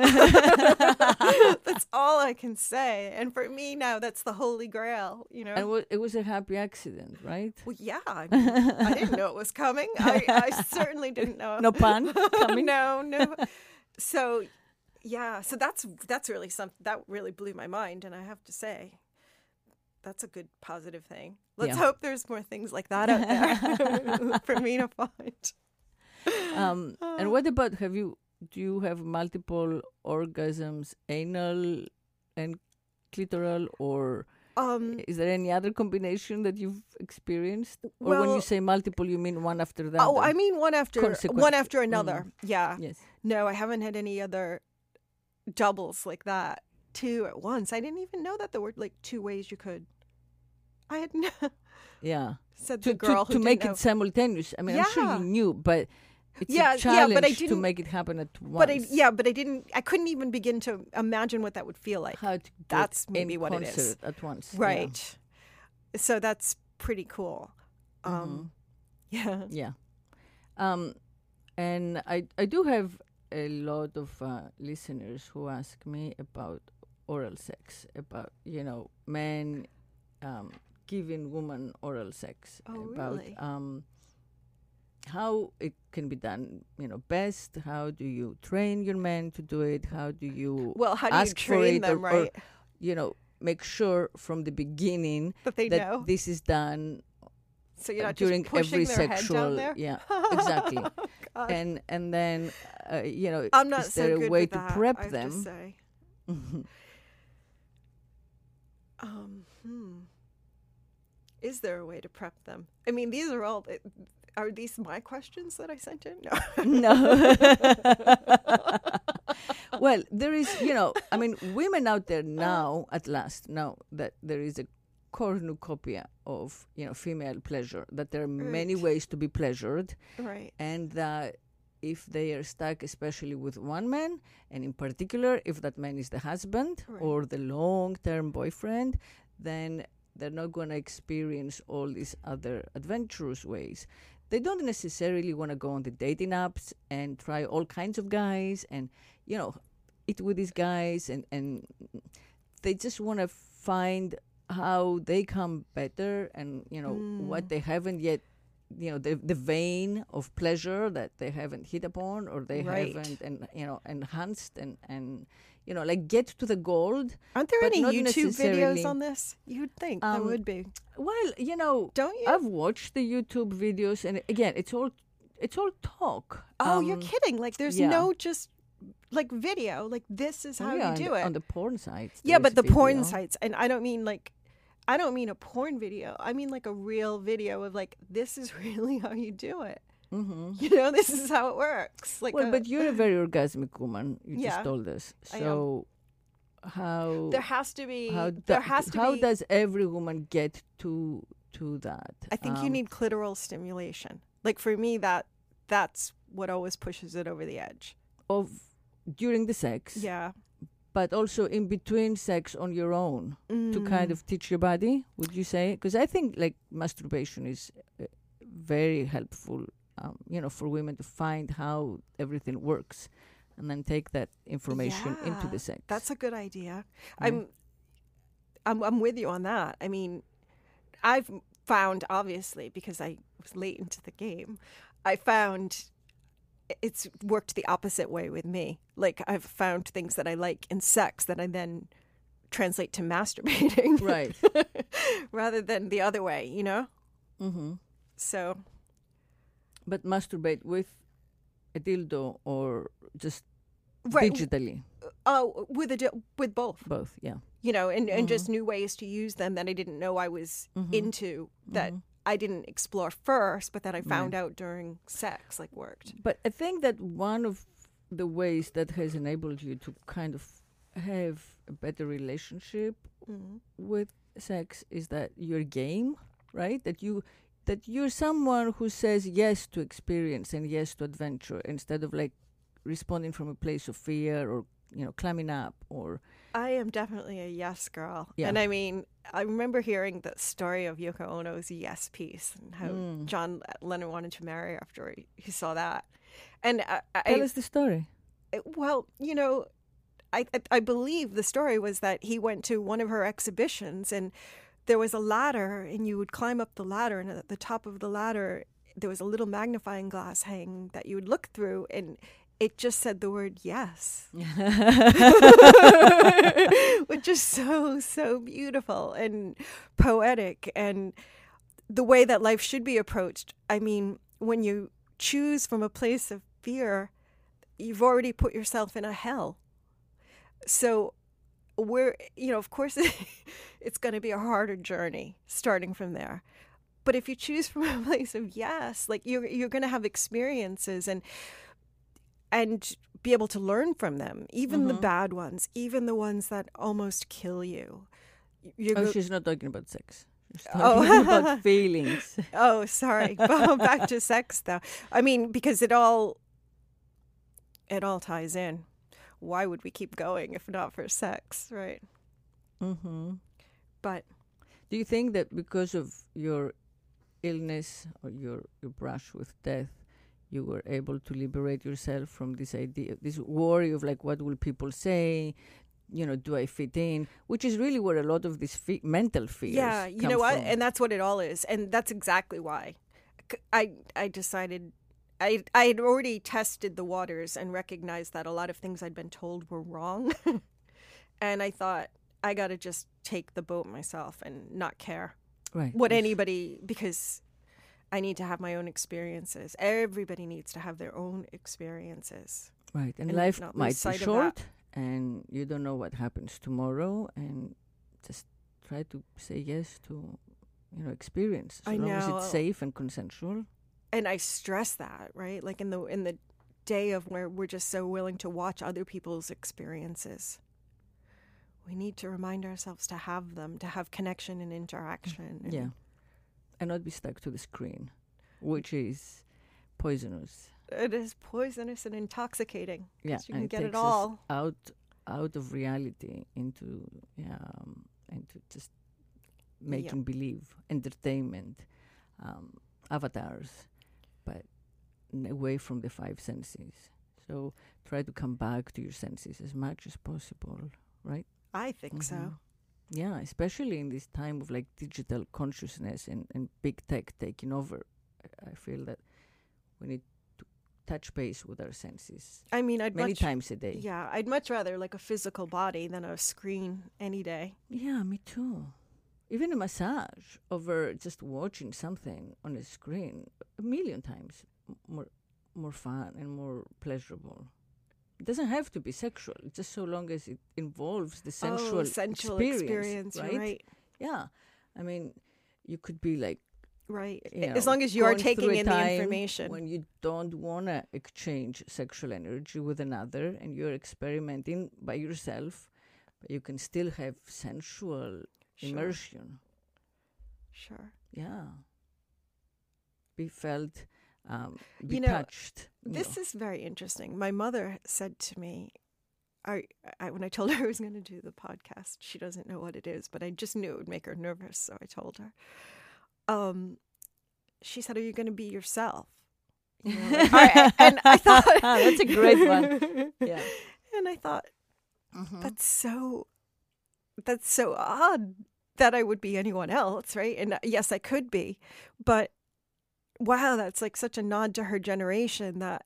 that's all I can say. And for me now, that's the holy grail, you know.
And it was a happy accident, right?
well, yeah, I, mean, I didn't know it was coming. I, I certainly didn't know.
No pun coming.
no, no. So, yeah, so that's that's really something that really blew my mind, and I have to say, that's a good positive thing. Let's
Yeah.
hope there's more things like that out there for me to find.
Um, and what about have you? Do you have multiple orgasms, anal and clitoral, or
Um,
is there any other combination that you've experienced? Or when you say multiple, you mean one after the
oh. I mean one after one after another. Yeah.
yes.
No, I haven't had any other doubles like that. Two at once. I didn't even know that there were like two ways you could. I had no,
Yeah.
said
To,
the girl
to,
who
to make
didn't
it simultaneous. I mean, I'm sure you knew, but it's
Yeah,
a
yeah,
challenge
but I
to
didn't- to
make it happen at once.
But I, yeah, but I didn't. I couldn't even begin to imagine what that would feel like.
How to
That's maybe what it is.
at once. yeah.
Right. So that's pretty cool. Um,
Mm-hmm.
Yeah.
Yeah. Um, and I I do have a lot of uh, listeners who ask me about oral sex, about you know men um, giving women oral sex,
Oh,
about
really?
um, how it can be done, you know, best. How do you train your men to do it? How do you,
Well, how do you train them,
or- or-
right?
you know, make sure from the beginning
that they
that
know.
this is done
So you're not
during every sexual,
down there.
yeah, exactly.
Oh,
and and then uh, you know,
I'm not
is there a way to
that,
prep
I
them?
To say. Um, hmm. Is there a way to prep them? I mean, these are all. Are these my questions that I sent in? No.
no. well, there is, you know, I mean, women out there now, at last, now that there is a cornucopia of, you know, female pleasure, that there are many ways to be pleasured,
right.
and that if they are stuck, especially with one man, and in particular, if that man is the husband
Right.
or the long term boyfriend, then they're not going to experience all these other adventurous ways. They don't necessarily want to go on the dating apps and try all kinds of guys and, you know, eat with these guys, and, and they just want to find how they come better and, you know, what they haven't yet you know the the vein of pleasure that they haven't hit upon or they
Right.
haven't and you know enhanced and and you know like get to the gold
Aren't there any YouTube videos on this? You'd think there
Um,
would be.
well you know
Don't you?
i've watched the youtube videos and again it's all it's all talk
oh, you're
Um,
kidding! Like, there's
yeah.
no just like video. Like, this is
oh,
how
yeah,
you do
the,
it.
on the porn sites
yeah, but the porn sites, and I don't mean like, I don't mean a porn video. I mean like a real video of like, this is really how you do it.
Mhm.
You know, this is how it works. Like,
well
a-
but you're a very orgasmic woman you
Yeah,
just told us so how
there has to be.
how
there has to
how
be.
does every woman get to to that
I think you
Um,
need clitoral stimulation. Like for me, that that's what always pushes it over the edge.
of during the sex
Yeah.
But also in between sex on your own to kind
Mm.
of teach your body would you say because i think like masturbation is uh, very helpful um, you know for women to find how everything works and then take that information into the sex
That's a good idea.
Yeah.
I'm, I'm, I'm with you on that. I mean, I've found obviously because I was late into the game, I found it's worked the opposite way with me. Like I've found things that I like in sex that I then translate to masturbating,
right
rather than the other way. You know.
hmm
So
but masturbate with a dildo or just
right.
digitally
Oh, with a with both.
both yeah
you know, and, and just
Mm-hmm.
new ways to use them that I didn't know I was
Mhm.
into that
Mhm.
I didn't explore first, but that I found out during sex, like worked.
But I think that one of the ways that has enabled you to kind of have a better relationship
Mm-hmm.
with sex is that you're game, right? That you that you're someone who says yes to experience and yes to adventure instead of like responding from a place of fear or you know climbing up or
I am definitely a yes girl.
Yeah.
And I mean, I remember hearing the story of Yoko Ono's yes piece and how
Mm.
John Lennon wanted to marry after he, he saw that. And I, I,
tell us the story.
well, you know, I, I I believe the story was that he went to one of her exhibitions and there was a ladder and you would climb up the ladder and at the top of the ladder there was a little magnifying glass hanging that you would look through and it just said the word yes. Which is so so beautiful and poetic. And the way that life should be approached i mean when you choose from a place of fear you've already put yourself in a hell. So we're you know of course it's going to be a harder journey starting from there. But if you choose from a place of yes like you're you're going to have experiences and and be able to learn from them even the
Mhm.
bad ones even the ones that almost kill you you're
Oh,
go-
she's not talking about sex. She's
Oh.
about feelings.
Oh, sorry. Back to sex though. I mean, because it all it all ties in. Why would we keep going if not for sex, right?
hmm
But
Do you think that because of your illness or your, your brush with death, you were able to liberate yourself from this idea, this worry of like, what will people say? You know, do I fit in? Which is really where a lot of these fe- mental fears.
yeah, you know what? And that's what it all is. And that's exactly why. I I decided I I had already tested the waters and recognized that a lot of things I'd been told were wrong, and I thought I got to just take the boat myself and not care
Right.
what
yes.
anybody because I need to have my own experiences. Everybody needs to have their own experiences.
Right. And,
and
life might be
sight of that.
short and you don't know what happens tomorrow and just try to say yes to you know experience as
I
long as
know.
it's safe and consensual.
and I stress that, right? Like in the in the day of where we're just so willing to watch other people's experiences. We need to remind ourselves to have them, to have connection and interaction. and-
Yeah. And not be stuck to the screen, which is poisonous.
It is poisonous and intoxicating.
Yeah.
you can get it
us
all.
out out of reality into um into just making believe entertainment um, avatars but away from the five senses so try to come back to your senses as much as possible right
I think so.
Yeah especially in this time of like digital consciousness and, and big tech taking over I- i feel that we need to touch base with our senses
I mean, I'd
many
much
times a day
yeah, I'd much rather like a physical body than a screen any day.
Yeah, me too. Even a massage over just watching something on a screen a million times more more fun and more pleasurable. It doesn't have to be sexual, just so long as it involves the oh, sensual,
oh, sensual
experience,
experience,
right?
right?
Yeah, I mean, you could be like,
Right.
you
as long as you are taking in the information.
when you don't want to exchange sexual energy with another, and you're experimenting by yourself, but you can still have sensual
Sure.
immersion.
Sure.
Yeah. Be felt, um, be
You know,
touched. you
This
know.
is very interesting. My mother said to me, I, I when I told her I was going to do the podcast, she doesn't know what it is, but I just knew it would make her nervous, so I told her. Um, she said, "Are you going to be yourself?" You know, like, and I thought
That's a great one. Yeah.
And I thought
Mhm.
that's so that's so odd that I would be anyone else, right? And uh, yes, I could be, but wow, that's like such a nod to her generation that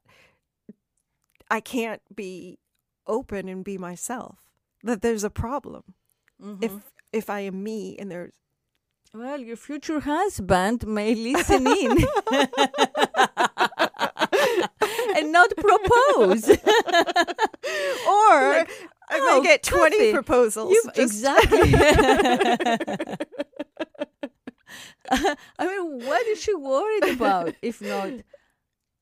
I can't be open and be myself. That there's a problem
Mhm.
if if I am me and there's
well, your future husband may listen in and not propose.
or
Like,
I
oh,
may get twenty
Kathy,
proposals. Just-
exactly. I mean, what is she worried about if not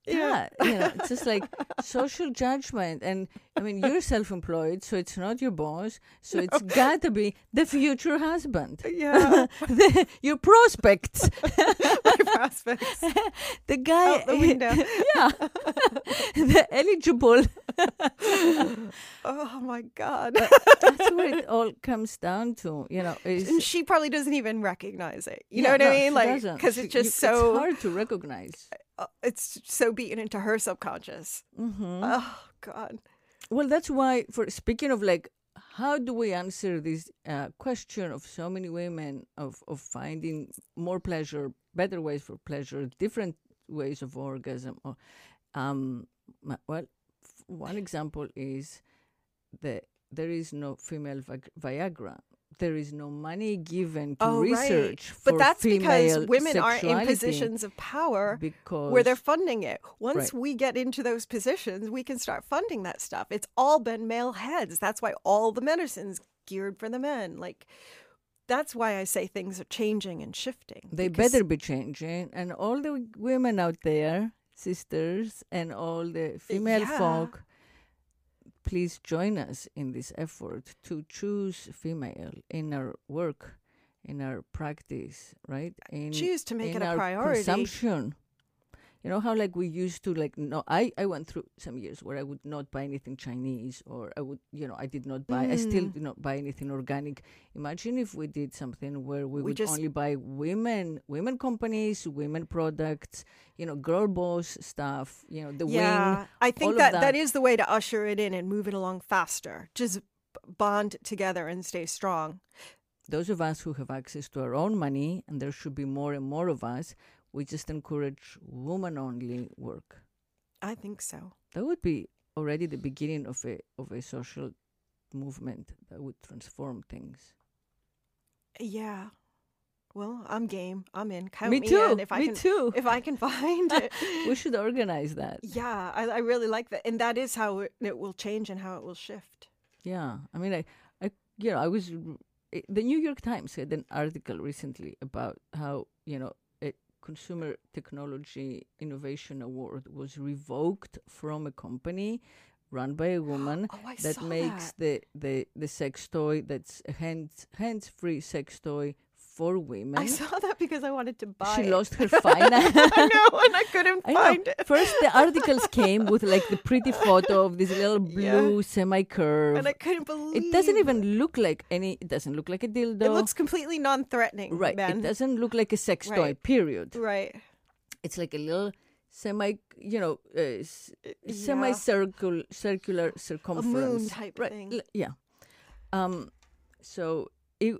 Yeah.
You know, it's just like social judgment. And I mean, you're self employed, so it's not your boss. So it's got to be the future husband.
Uh, yeah,
the, your prospects.
my prospects
the guy.
out the window.
yeah. the eligible.
Oh my god.
That's what it all comes down to. You know, is
and she probably doesn't even recognize it. You
Yeah,
know what
no,
I mean?
she
Like because it's just
you-
so
it's hard to recognize.
Uh, it's so beaten into her subconscious.
hmm
Oh God.
Well, that's why. For speaking of like, how do we answer this uh, question of so many women of of finding more pleasure, better ways for pleasure, different ways of orgasm? Or, um, well, f- one example is that there is no female Viagra. There is no money given to
Oh, right.
research for
But that's because women aren't in positions of power
because
where they're funding it. Once
Right.
we get into those positions, we can start funding that stuff. It's all been male heads. That's why all the medicines geared for the men. Like that's why I say things are changing and shifting.
They better be changing. And all the women out there, sisters, and all the female
Yeah.
folk, please join us in this effort to choose female in our work, in our practice, right? In,
choose to make it a priority.
consumption. You know how like we used to like no I I went through some years where I would not buy anything Chinese or I would you know I did not buy I still
Mm.
do not buy anything organic. Imagine if we did something where we,
We
would only buy women women companies, women products, you know, girl boss stuff, you know, the
yeah,
wing.
I think that,
that.
that is the way to usher it in and move it along faster. Just bond together and stay strong.
Those of us who have access to our own money, and there should be more and more of us, we just encourage woman only work.
I think so.
That would be already the beginning of a of a social movement that would transform things.
Yeah. Well, I'm game. I'm in. Count
me
me,
too.
in if I
me
can
too.
if I can find it.
we should organize that.
yeah, I, I really like that, and that is how it, it will change and how it will shift.
Yeah, I mean, I, I, you know, I was. r- The New York Times had an article recently about how you know Consumer Technology Innovation Award was revoked from a company run by a woman
Oh,
that makes
that.
the the the sex toy that's a hands hands free sex toy for women.
I saw that because I wanted to buy.
she
it.
lost her finance.
I know, and I couldn't
I know.
find it.
First, the articles came with like the pretty photo of this little
Yeah.
blue semi-curve.
And I couldn't believe
It doesn't even look like any. It doesn't look like a dildo.
It looks completely non-threatening.
right.
Then.
It doesn't look like a sex toy. Period.
Right.
It's like a little semi. You know, uh,
Yeah.
semi-circle, circular circumference.
type
right.
thing.
Yeah. Um. So it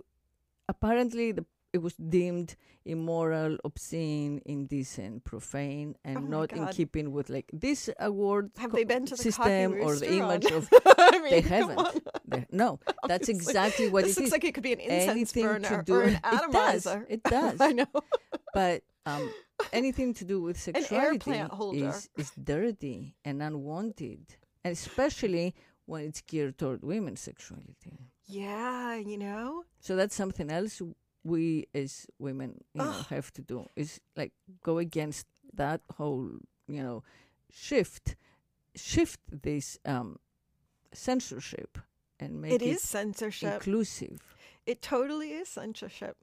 apparently the it was deemed immoral, obscene, indecent, profane, and
Oh
not in keeping with like this award
Have
co-
they been to the
system or the image of.
I mean,
They haven't.
on.
the- no, that's exactly what
this
it
looks
is.
like it could be an incense
anything
burner
to do
or an
it does
atomizer.
it does
I know.
but um anything to do with sexuality is is dirty and unwanted and especially when it's geared toward women's sexuality
Yeah, you know.
so that's something else we as women you know have to do is like go against that whole you know shift shift this um censorship and make
It
it,
is censorship.
inclusive
it totally is censorship.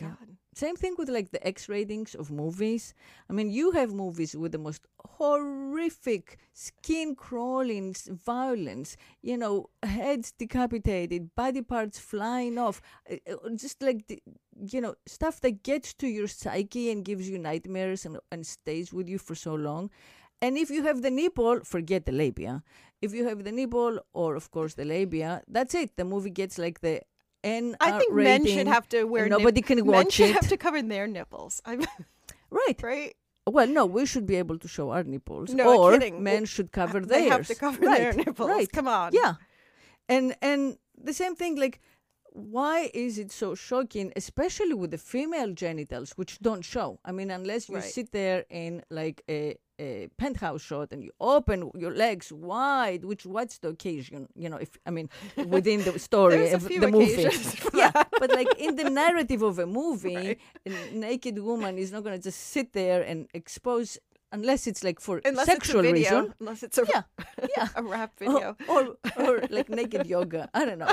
Yeah. Same thing with like the X ratings of movies. I mean, you have movies with the most horrific, skin crawling violence, you know, heads decapitated, body parts flying off, uh, uh, just like, the, you know, stuff that gets to your psyche and gives you nightmares and, and stays with you for so long. And if you have the nipple, forget the labia. If you have the nipple or, of course, the labia, that's it. The movie gets like the N
I think men should have to wear
and
nip-
nobody can
men
watch
should
it.
have to cover their nipples.
Right.
right.
Well, no, we should be able to show our nipples.
No,
or
kidding.
men
Well,
should cover theirs.
They have to cover
right.
their nipples.
Right.
Come on.
Yeah. And and the same thing like why is it so shocking especially with the female genitals which don't show i mean unless you
Right.
sit there in like a, a penthouse shot and you open your legs wide which what's the occasion you know if i mean within the story of the movie yeah but like in the narrative of a movie
Right.
a naked woman is not going to just sit there and expose unless it's like for
Unless
sexual
video.
reason
Unless it's a
yeah yeah
a rap
or,
video.
or or like naked yoga. I don't know.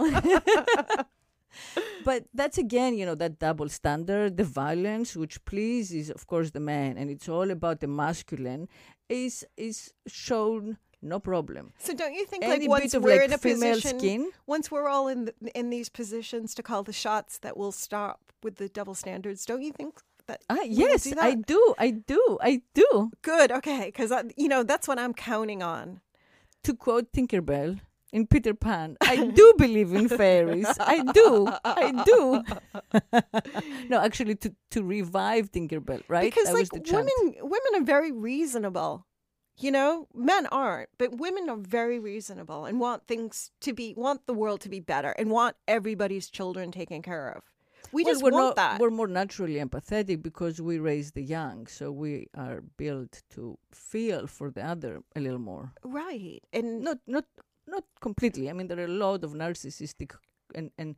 But that's again, you know, that double standard, the violence which pleases, of course, the man, and it's all about the masculine, is is shown no problem.
So don't you think
Any
like once
of
we're
like
in a
female
position,
skin,
once we're all in the, in these positions to call the shots, that will stop with the double standards? Don't you think that?
ah, yes,
do
I do, I do, I do.
Good. Okay, because you know that's what I'm counting on.
To quote Tinkerbell in Peter Pan, I do believe in fairies. I do, I do. no, actually, to to revive Tinkerbell, right?
Because
That
like women, women are very reasonable. You know, men aren't, but women are very reasonable and want things to be, want the world to be better, and want everybody's children taken care of. We
Well,
just
we're
want
not-
that.
We're more naturally empathetic because we raise the young, so we are built to feel for the other a little more.
right, and
Not not not completely. I mean, there are a lot of narcissistic and and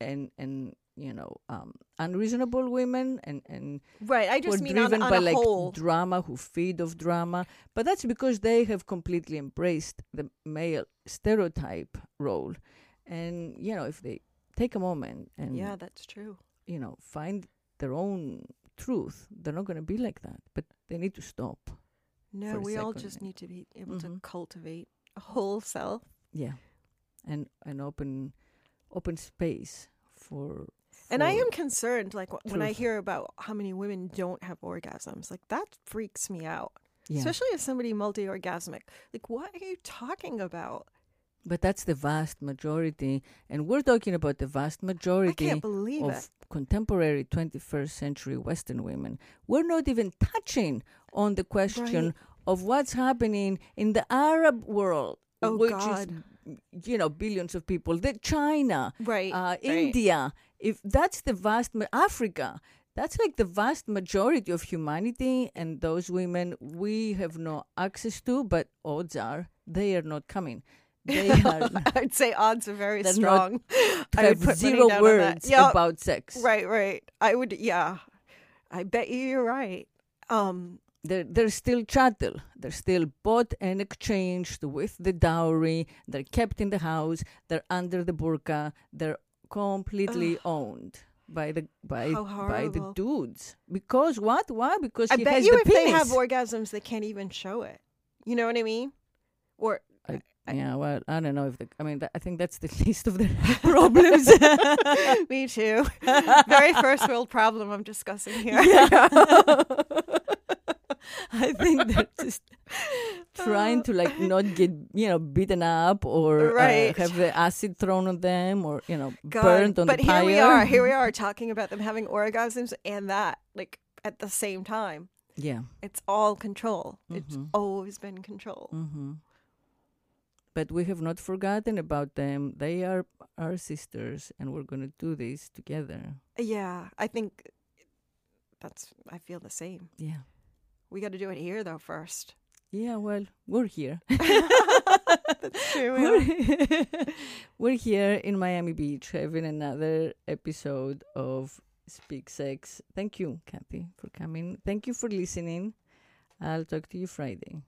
and and you know um, unreasonable women and and
right. I just mean on,
driven
on
by
a
like
whole.
drama, who feed off drama. But that's because they have completely embraced the male stereotype role, and you know if they take a moment and
Yeah, that's true.
you know, find their own truth, they're not going to be like that. But they need to stop.
No, we all just need to be able to
Mhm.
cultivate whole self.
Yeah, and an open, open space for.
And I am concerned, like wh- when I hear about how many women don't have orgasms, like that freaks me out.
Yeah.
Especially as somebody multi-orgasmic. Like, what are you talking about?
But that's the vast majority. And we're talking about the vast
I
majority
can't believe
of
it.
contemporary 21st century Western women. We're not even touching on the question
Right.
Of what's happening in the Arab world,
Oh,
which
God.
is, you know, billions of people, the China,
Right.
uh,
right.
India. If that's the vast Africa, that's like the vast majority of humanity, and those women we have no access to. But odds are they are not coming. They are
I'd say odds are very
They're not-
strong. I would
have
put
zero
down on that.
words
Yep.
about sex.
Right, right. I would, yeah. I bet you you're right. Um,
they're they're still chattel. They're still bought and exchanged with the dowry. They're kept in the house. They're under the burqa. They're completely owned by the by by the dudes. Because what? Why? Because
I bet you
the
if
penis.
they have orgasms, they can't even show it. You know what I mean? Or
yeah, well, I don't know if the. I mean, that, I think that's the least of the problems.
me too. Very first world problem I'm discussing here.
I think they're just trying to like not get you know beaten up or
Right.
uh, have the acid thrown on them or you know
God.
burned on
but
the
here we are. Here we are talking about them having orgasms and that like at the same time.
Yeah.
It's all control. It's
Mhm.
always been control.
Mm-hmm. But we have not forgotten about them. They are our sisters, and we're going to do this together.
Yeah, I think that's. I feel the same.
Yeah.
We got to do it here though first.
Yeah, well, we're here.
That's true.
we're, we're here in Miami Beach having another episode of Speak Sex. Thank you, Kathy, for coming. Thank you for listening. I'll talk to you Friday.